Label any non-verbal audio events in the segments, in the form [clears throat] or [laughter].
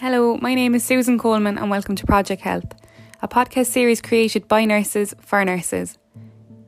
Hello, my name is Susan Coleman and welcome to Project Health, a podcast series created by nurses for nurses.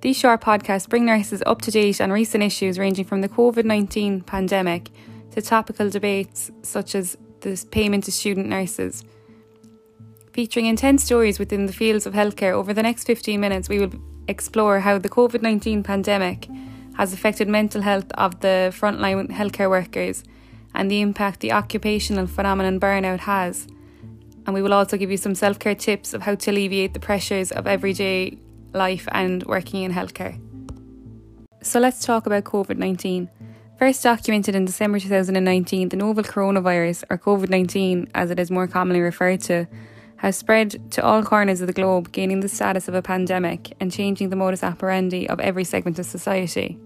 These short podcasts bring nurses up to date on recent issues ranging from the COVID 19 pandemic to topical debates such as the payment to student nurses. Featuring intense stories within the fields of healthcare, over the next 15 minutes, we will explore how the COVID 19 pandemic has affected mental health of the frontline healthcare workers and the impact the occupational phenomenon burnout has. And we will also give you some self care tips of how to alleviate the pressures of everyday life and working in healthcare. So let's talk about COVID 19. First documented in December 2019, the novel coronavirus, or COVID 19 as it is more commonly referred to, has spread to all corners of the globe, gaining the status of a pandemic and changing the modus operandi of every segment of society.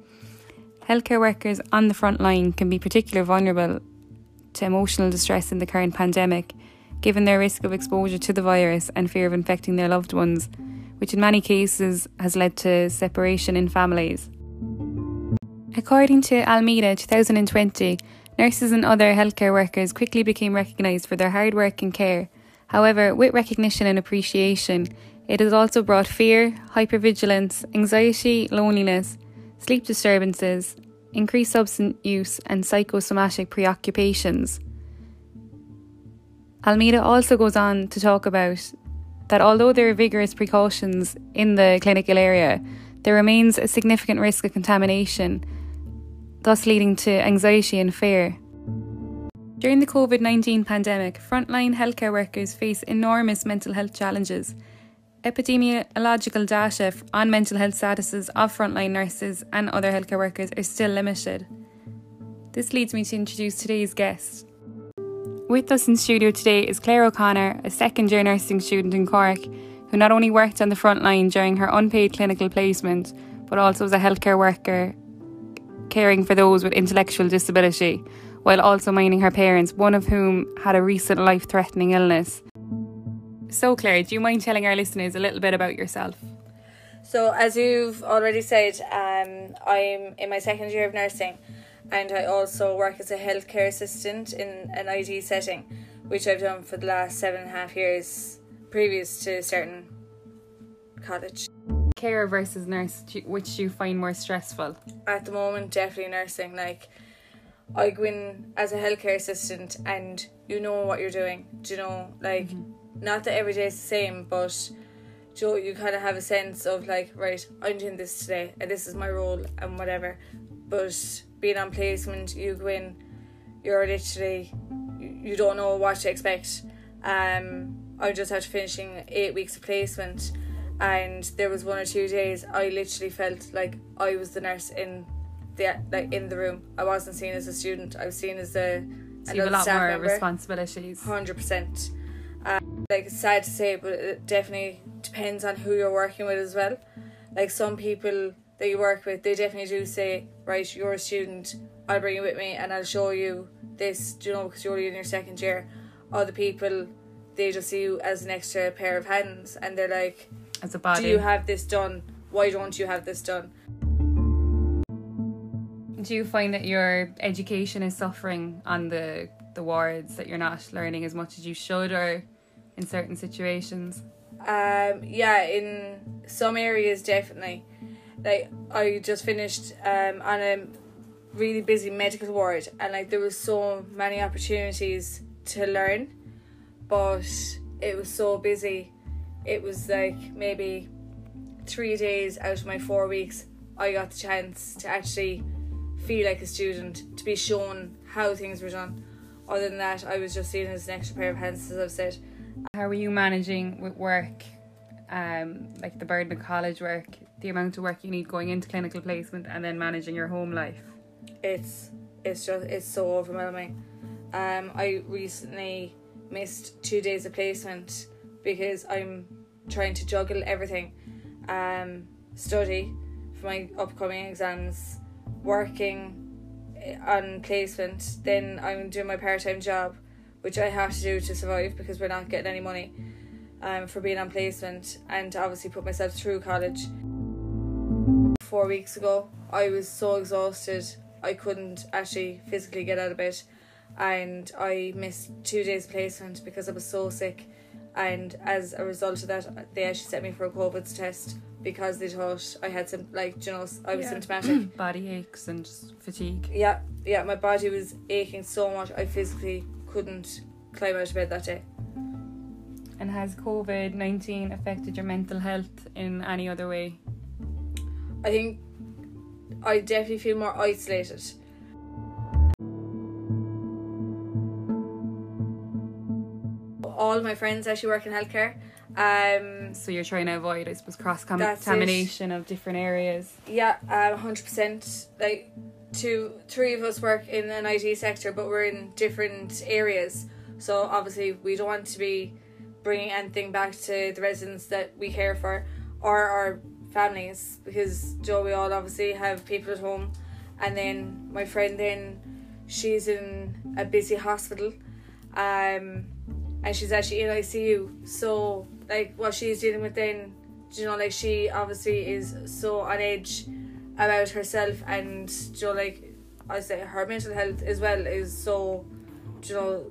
Healthcare workers on the front line can be particularly vulnerable to emotional distress in the current pandemic, given their risk of exposure to the virus and fear of infecting their loved ones, which in many cases has led to separation in families. According to Almeida 2020, nurses and other healthcare workers quickly became recognised for their hard work and care. However, with recognition and appreciation, it has also brought fear, hypervigilance, anxiety, loneliness, sleep disturbances, increased substance use, and psychosomatic preoccupations. Almeida also goes on to talk about that although there are vigorous precautions in the clinical area, there remains a significant risk of contamination, thus leading to anxiety and fear. During the COVID 19 pandemic, frontline healthcare workers face enormous mental health challenges epidemiological data on mental health statuses of frontline nurses and other healthcare workers are still limited. This leads me to introduce today's guest. With us in studio today is Claire O'Connor, a second year nursing student in Cork, who not only worked on the front line during her unpaid clinical placement, but also as a healthcare worker caring for those with intellectual disability, while also minding her parents, one of whom had a recent life threatening illness. So, Claire, do you mind telling our listeners a little bit about yourself? So, as you've already said, um, I'm in my second year of nursing and I also work as a healthcare assistant in an ID setting, which I've done for the last seven and a half years previous to certain college. Care versus nurse, which do you find more stressful? At the moment, definitely nursing. Like, I go in as a healthcare assistant and you know what you're doing. Do you know, like, mm-hmm not that every day is the same, but Joe, you kind of have a sense of like, right, I'm doing this today, and this is my role, and whatever. But being on placement, you go in, you're literally, you don't know what to expect. Um, I just after finishing eight weeks of placement, and there was one or two days I literally felt like I was the nurse in the like in the room. I wasn't seen as a student. I was seen as a so you have a lot more member. responsibilities. Hundred percent. Um, like it's sad to say, but it definitely depends on who you're working with as well. Like some people that you work with, they definitely do say, right, you're a student, I'll bring you with me and I'll show you this, you know, because you're only in your second year. Other people, they just see you as an extra pair of hands and they're like, as a body. Do you have this done? Why don't you have this done? Do you find that your education is suffering on the the wards that you're not learning as much as you should or in certain situations? Um, yeah, in some areas definitely. Like I just finished um, on a really busy medical ward, and like there was so many opportunities to learn, but it was so busy. It was like maybe three days out of my four weeks, I got the chance to actually feel like a student, to be shown how things were done. Other than that, I was just seen as an extra pair of hands, as I've said. How are you managing with work, um, like the burden of college work, the amount of work you need going into clinical placement, and then managing your home life? It's it's just it's so overwhelming. Um, I recently missed two days of placement because I'm trying to juggle everything. Um, study for my upcoming exams, working eh, on placement, then I'm doing my part time job which I have to do to survive because we're not getting any money um, for being on placement and obviously put myself through college. Four weeks ago, I was so exhausted I couldn't actually physically get out of bed. and I missed two days placement because I was so sick. And as a result of that, they actually sent me for a COVID test because they thought I had some like you know I was Yeah. symptomatic. [clears throat] Body aches and fatigue. yeah, yeah, my body was aching so much I physically couldn't climb out of bed that day. And has COVID 19 affected your mental health in any other way? I think I definitely feel more isolated. All my friends actually work in healthcare. Um, So you're trying to avoid, I suppose, cross contamination of different areas. yeah, um, hundred percent. Like two, three of us work in an ID sector, but we're in different areas. So obviously, we don't want to be bringing anything back to the residents that we care for or our families because Joe, we all obviously have people at home, and then my friend then she's in a busy hospital, um, and she's actually in ICU. So like what she's dealing with then, you know, like she obviously is so on edge about herself, and you know, like I say her mental health as well is so, do you know.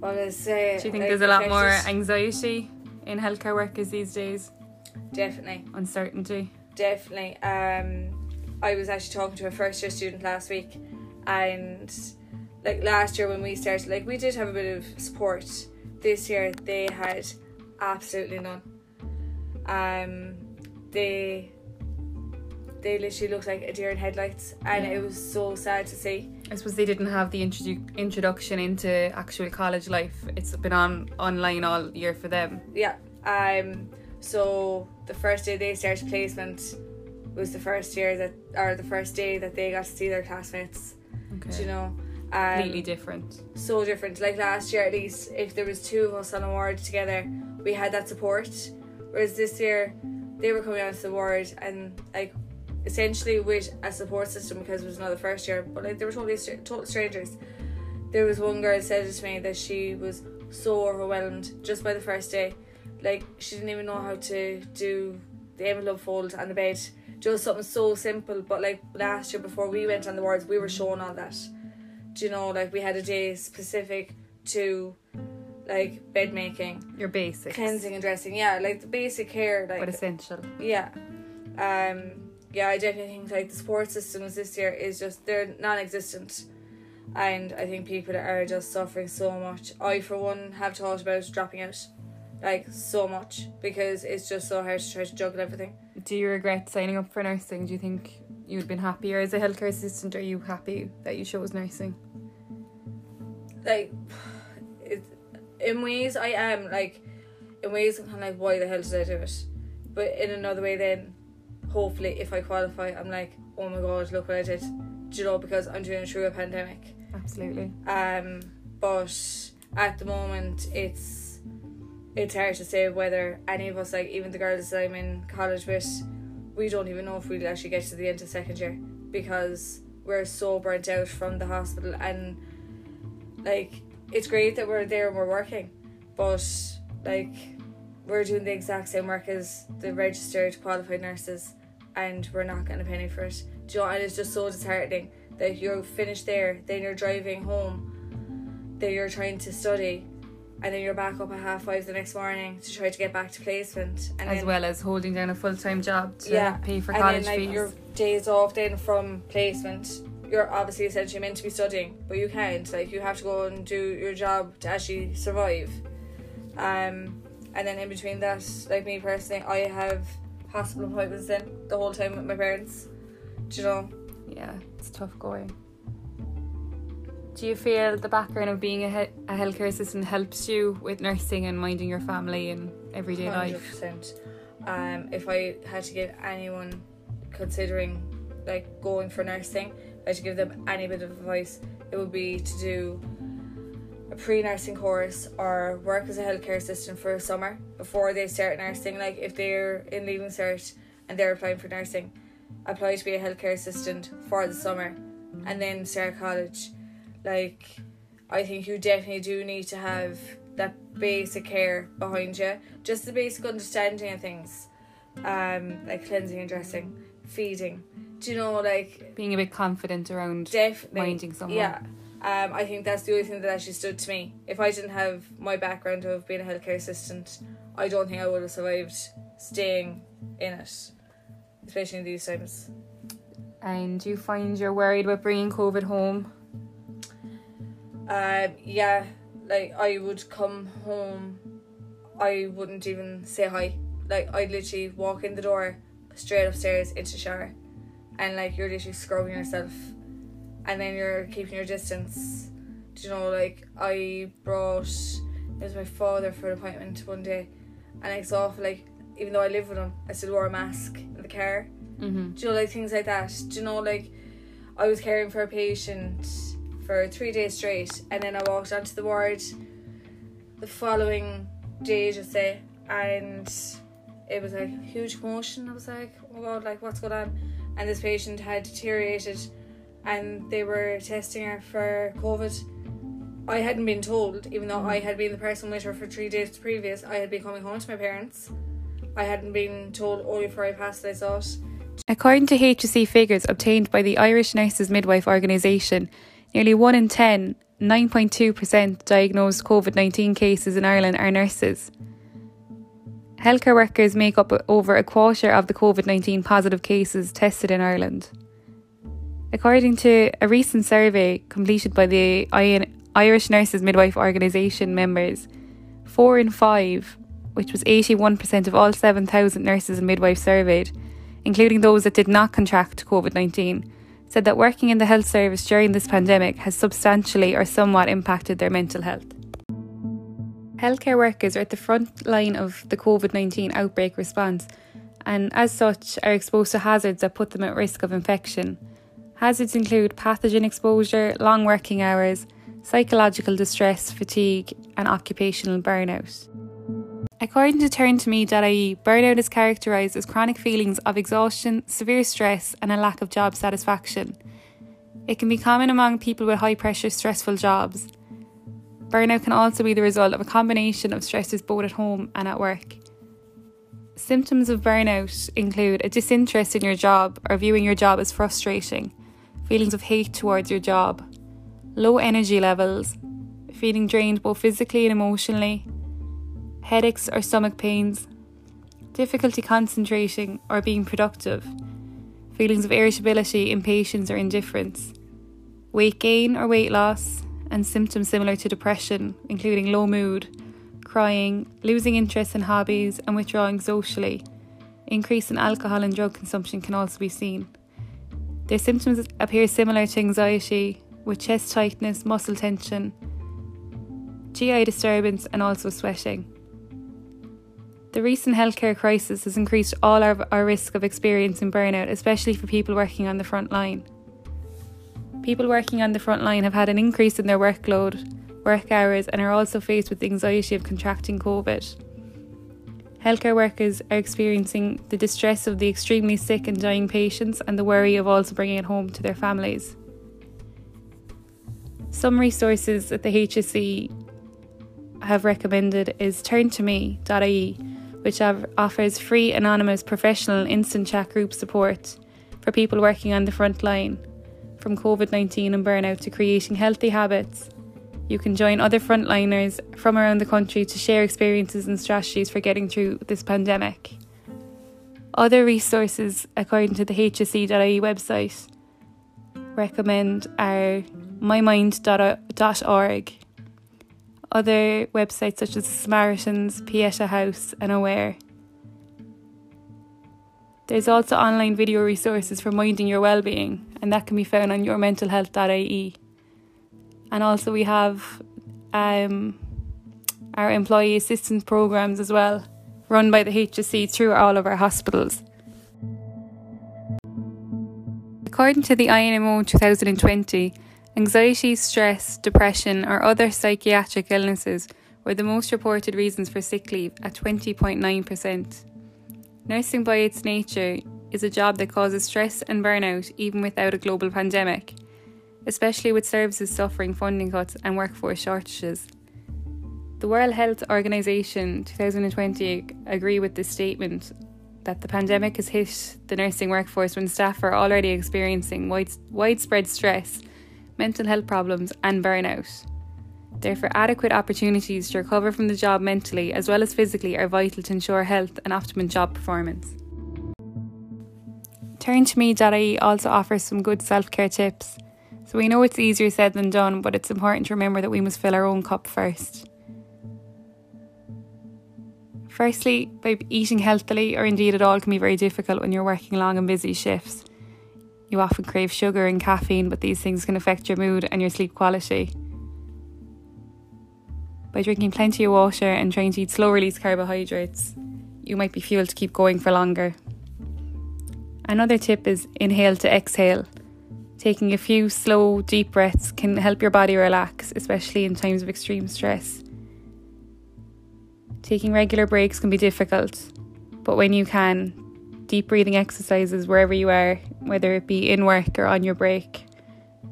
What I say? Do you think like, there's a lot more anxiety in healthcare workers these days? Definitely. Uncertainty. Definitely. Um, I was actually talking to a first year student last week, and like last year when we started, like we did have a bit of support. This year they had absolutely none. Um, they they literally looked like a deer in headlights, and Yeah. it was so sad to see. I suppose they didn't have the introdu- introduction into actual college life. It's been on online all year for them. Yeah. Um. So the first day they started placement was the first year that, or the first day that they got to see their classmates. Okay. Do you know? Um, Completely different. so different. Like last year, at least, if there was two of us on a ward together, we had that support. Whereas this year, they were coming onto the ward and like essentially with a support system because it was another first year, but like they were totally str- total strangers. There was one girl said to me that she was so overwhelmed just by the first day, like she didn't even know how to do the envelope fold on the bed. Just something so simple, but like last year before we went on the wards, we were shown all that do you know like we had a day specific to like bed making Your basics. cleansing and dressing yeah like the basic care like But essential. yeah um yeah i definitely think like the support systems this year is just they're non-existent and i think people are just suffering so much i for one have thought about dropping out like so much because it's just so hard to try to juggle everything Do you regret signing up for nursing? Do you think you'd been happier as a healthcare assistant? Are you happy that you chose nursing? like [sighs] it, in ways I am like in ways I'm kind of like why the hell did I do it but in another way then hopefully if I qualify I'm like oh my god look what I did. Do you know because I'm doing it through a pandemic. Absolutely. um but at the moment it's it's hard to say whether any of us like even the girls that I'm in college with we don't even know if we'll actually get to the end of second year because we're so burnt out from the hospital and like it's great that we're there and we're working but like we're doing the exact same work as the registered qualified nurses and we're not getting a penny for it. Do you know, and it's just so disheartening that you're finished there then you're driving home then you're trying to study and then you're back up at half five the next morning to try to get back to placement and As then, well as holding down a full time job to Yeah, pay for college and then like fees. your days off then from placement you're obviously essentially meant to be studying but you can't. Like you have to go and do your job to actually survive. Um and then in between that like me personally I have hospital appointments then the whole time with my parents do you know Yeah, it's tough going. Do you feel the background of being a, he- a healthcare assistant helps you with nursing and minding your family and everyday life? 100%. Um, if I had to give anyone considering like going for nursing, if I to give them any bit of advice, it would be to do a pre-nursing course or work as a healthcare assistant for a summer before they start nursing. Like if they're in leaving cert and they're applying for nursing, apply to be a healthcare assistant for the summer and then start college. Like I think you definitely do need to have that basic care behind you, just the basic understanding of things, um, like cleansing and dressing, feeding. Do you know, like Being a bit confident around definitely minding someone. Yeah, Um, I think that's the only thing that actually stood to me. If I didn't have my background of being a healthcare assistant, I don't think I would have survived staying in it, especially in these times. And do you find you're worried about bringing COVID home? Um, yeah, like I would come home, I wouldn't even say hi. Like I'd literally walk in the door, straight upstairs into the shower, and like you're literally scrubbing yourself, and then you're keeping your distance. Do you know? Like I brought it was my father for an appointment one day, and I saw like even though I live with him, I still wore a mask in the car. Mm-hmm. Do you know like things like that? Do you know like I was caring for a patient for three days straight, and then I walked onto the ward the following day, just say, and it was like huge commotion. I was like, oh god, like what's going on? And this patient had deteriorated, and they were testing her for COVID. I hadn't been told, even though I had been the person with her for three days previous. I had been coming home to my parents. I hadn't been told only before I passed saw it. According to HSE figures obtained by the Irish Nurses Midwife Organisation, nearly 1 in 10, 9.2% diagnosed COVID 19 cases in Ireland are nurses. Healthcare workers make up over a quarter of the COVID 19 positive cases tested in Ireland. According to a recent survey completed by the Irish Nurses Midwife Organisation members, 4 in 5, which was 81% of all 7,000 nurses and midwives surveyed, including those that did not contract COVID 19, said that working in the health service during this pandemic has substantially or somewhat impacted their mental health. Healthcare workers are at the front line of the COVID 19 outbreak response and, as such, are exposed to hazards that put them at risk of infection. Hazards include pathogen exposure, long working hours, psychological distress, fatigue, and occupational burnout. According to turntome.ie, burnout is characterised as chronic feelings of exhaustion, severe stress, and a lack of job satisfaction. It can be common among people with high pressure, stressful jobs. Burnout can also be the result of a combination of stresses both at home and at work. Symptoms of burnout include a disinterest in your job or viewing your job as frustrating, feelings of hate towards your job, low energy levels, feeling drained both physically and emotionally, headaches or stomach pains, difficulty concentrating or being productive, feelings of irritability, impatience, or indifference, weight gain or weight loss, and symptoms similar to depression, including low mood, crying, losing interest in hobbies, and withdrawing socially. Increase in alcohol and drug consumption can also be seen. Their symptoms appear similar to anxiety, with chest tightness, muscle tension, GI disturbance, and also sweating. The recent healthcare crisis has increased all our, our risk of experiencing burnout, especially for people working on the front line. People working on the front line have had an increase in their workload, work hours, and are also faced with the anxiety of contracting COVID. Healthcare workers are experiencing the distress of the extremely sick and dying patients and the worry of also bringing it home to their families. Some resources that the HSE have recommended is turntome.ie, which offers free, anonymous, professional, instant chat group support for people working on the front line from COVID 19 and burnout to creating healthy habits. You can join other frontliners from around the country to share experiences and strategies for getting through this pandemic. Other resources, according to the HSE.ie website, recommend are mymind.org. Other websites such as Samaritans, Pieta House, and Aware. There's also online video resources for minding your well-being, and that can be found on yourmentalhealth.ie. And also we have um, our employee assistance programs as well, run by the HSE through all of our hospitals. According to the INMO 2020, anxiety, stress, depression, or other psychiatric illnesses were the most reported reasons for sick leave at 20.9%. Nursing, by its nature, is a job that causes stress and burnout even without a global pandemic, especially with services suffering funding cuts and workforce shortages. The World Health Organization 2020 agree with this statement that the pandemic has hit the nursing workforce when staff are already experiencing wide, widespread stress, mental health problems, and burnout. Therefore, adequate opportunities to recover from the job mentally as well as physically are vital to ensure health and optimum job performance. TurnToMe.ie also offers some good self care tips. So we know it's easier said than done, but it's important to remember that we must fill our own cup first. Firstly, by eating healthily or indeed at all can be very difficult when you're working long and busy shifts. You often crave sugar and caffeine, but these things can affect your mood and your sleep quality. By drinking plenty of water and trying to eat slow release carbohydrates, you might be fueled to keep going for longer. Another tip is inhale to exhale. Taking a few slow, deep breaths can help your body relax, especially in times of extreme stress. Taking regular breaks can be difficult, but when you can, deep breathing exercises wherever you are, whether it be in work or on your break,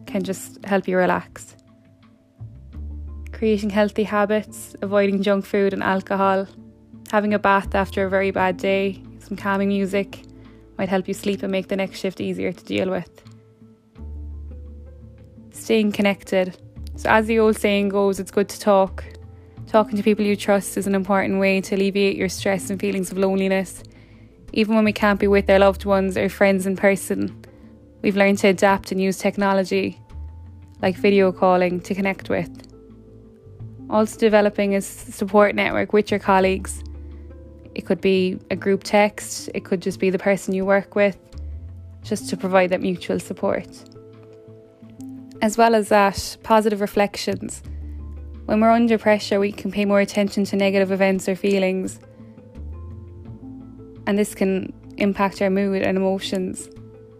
can just help you relax creating healthy habits, avoiding junk food and alcohol, having a bath after a very bad day, some calming music might help you sleep and make the next shift easier to deal with. Staying connected. So, as the old saying goes, it's good to talk. Talking to people you trust is an important way to alleviate your stress and feelings of loneliness. Even when we can't be with our loved ones or friends in person, we've learned to adapt and use technology like video calling to connect with. Also, developing a support network with your colleagues. It could be a group text, it could just be the person you work with, just to provide that mutual support. As well as that, positive reflections. When we're under pressure, we can pay more attention to negative events or feelings, and this can impact our mood and emotions.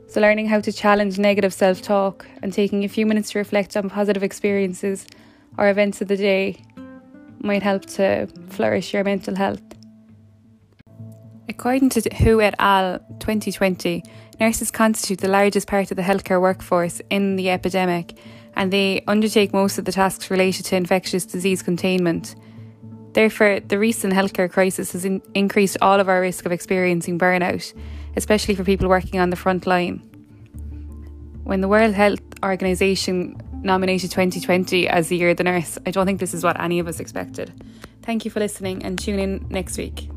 So, learning how to challenge negative self talk and taking a few minutes to reflect on positive experiences or events of the day might help to flourish your mental health. According to WHO et al. 2020, nurses constitute the largest part of the healthcare workforce in the epidemic and they undertake most of the tasks related to infectious disease containment. Therefore, the recent healthcare crisis has in- increased all of our risk of experiencing burnout, especially for people working on the front line. When the World Health Organization nominated 2020 as the year of the nurse. I don't think this is what any of us expected. Thank you for listening and tune in next week.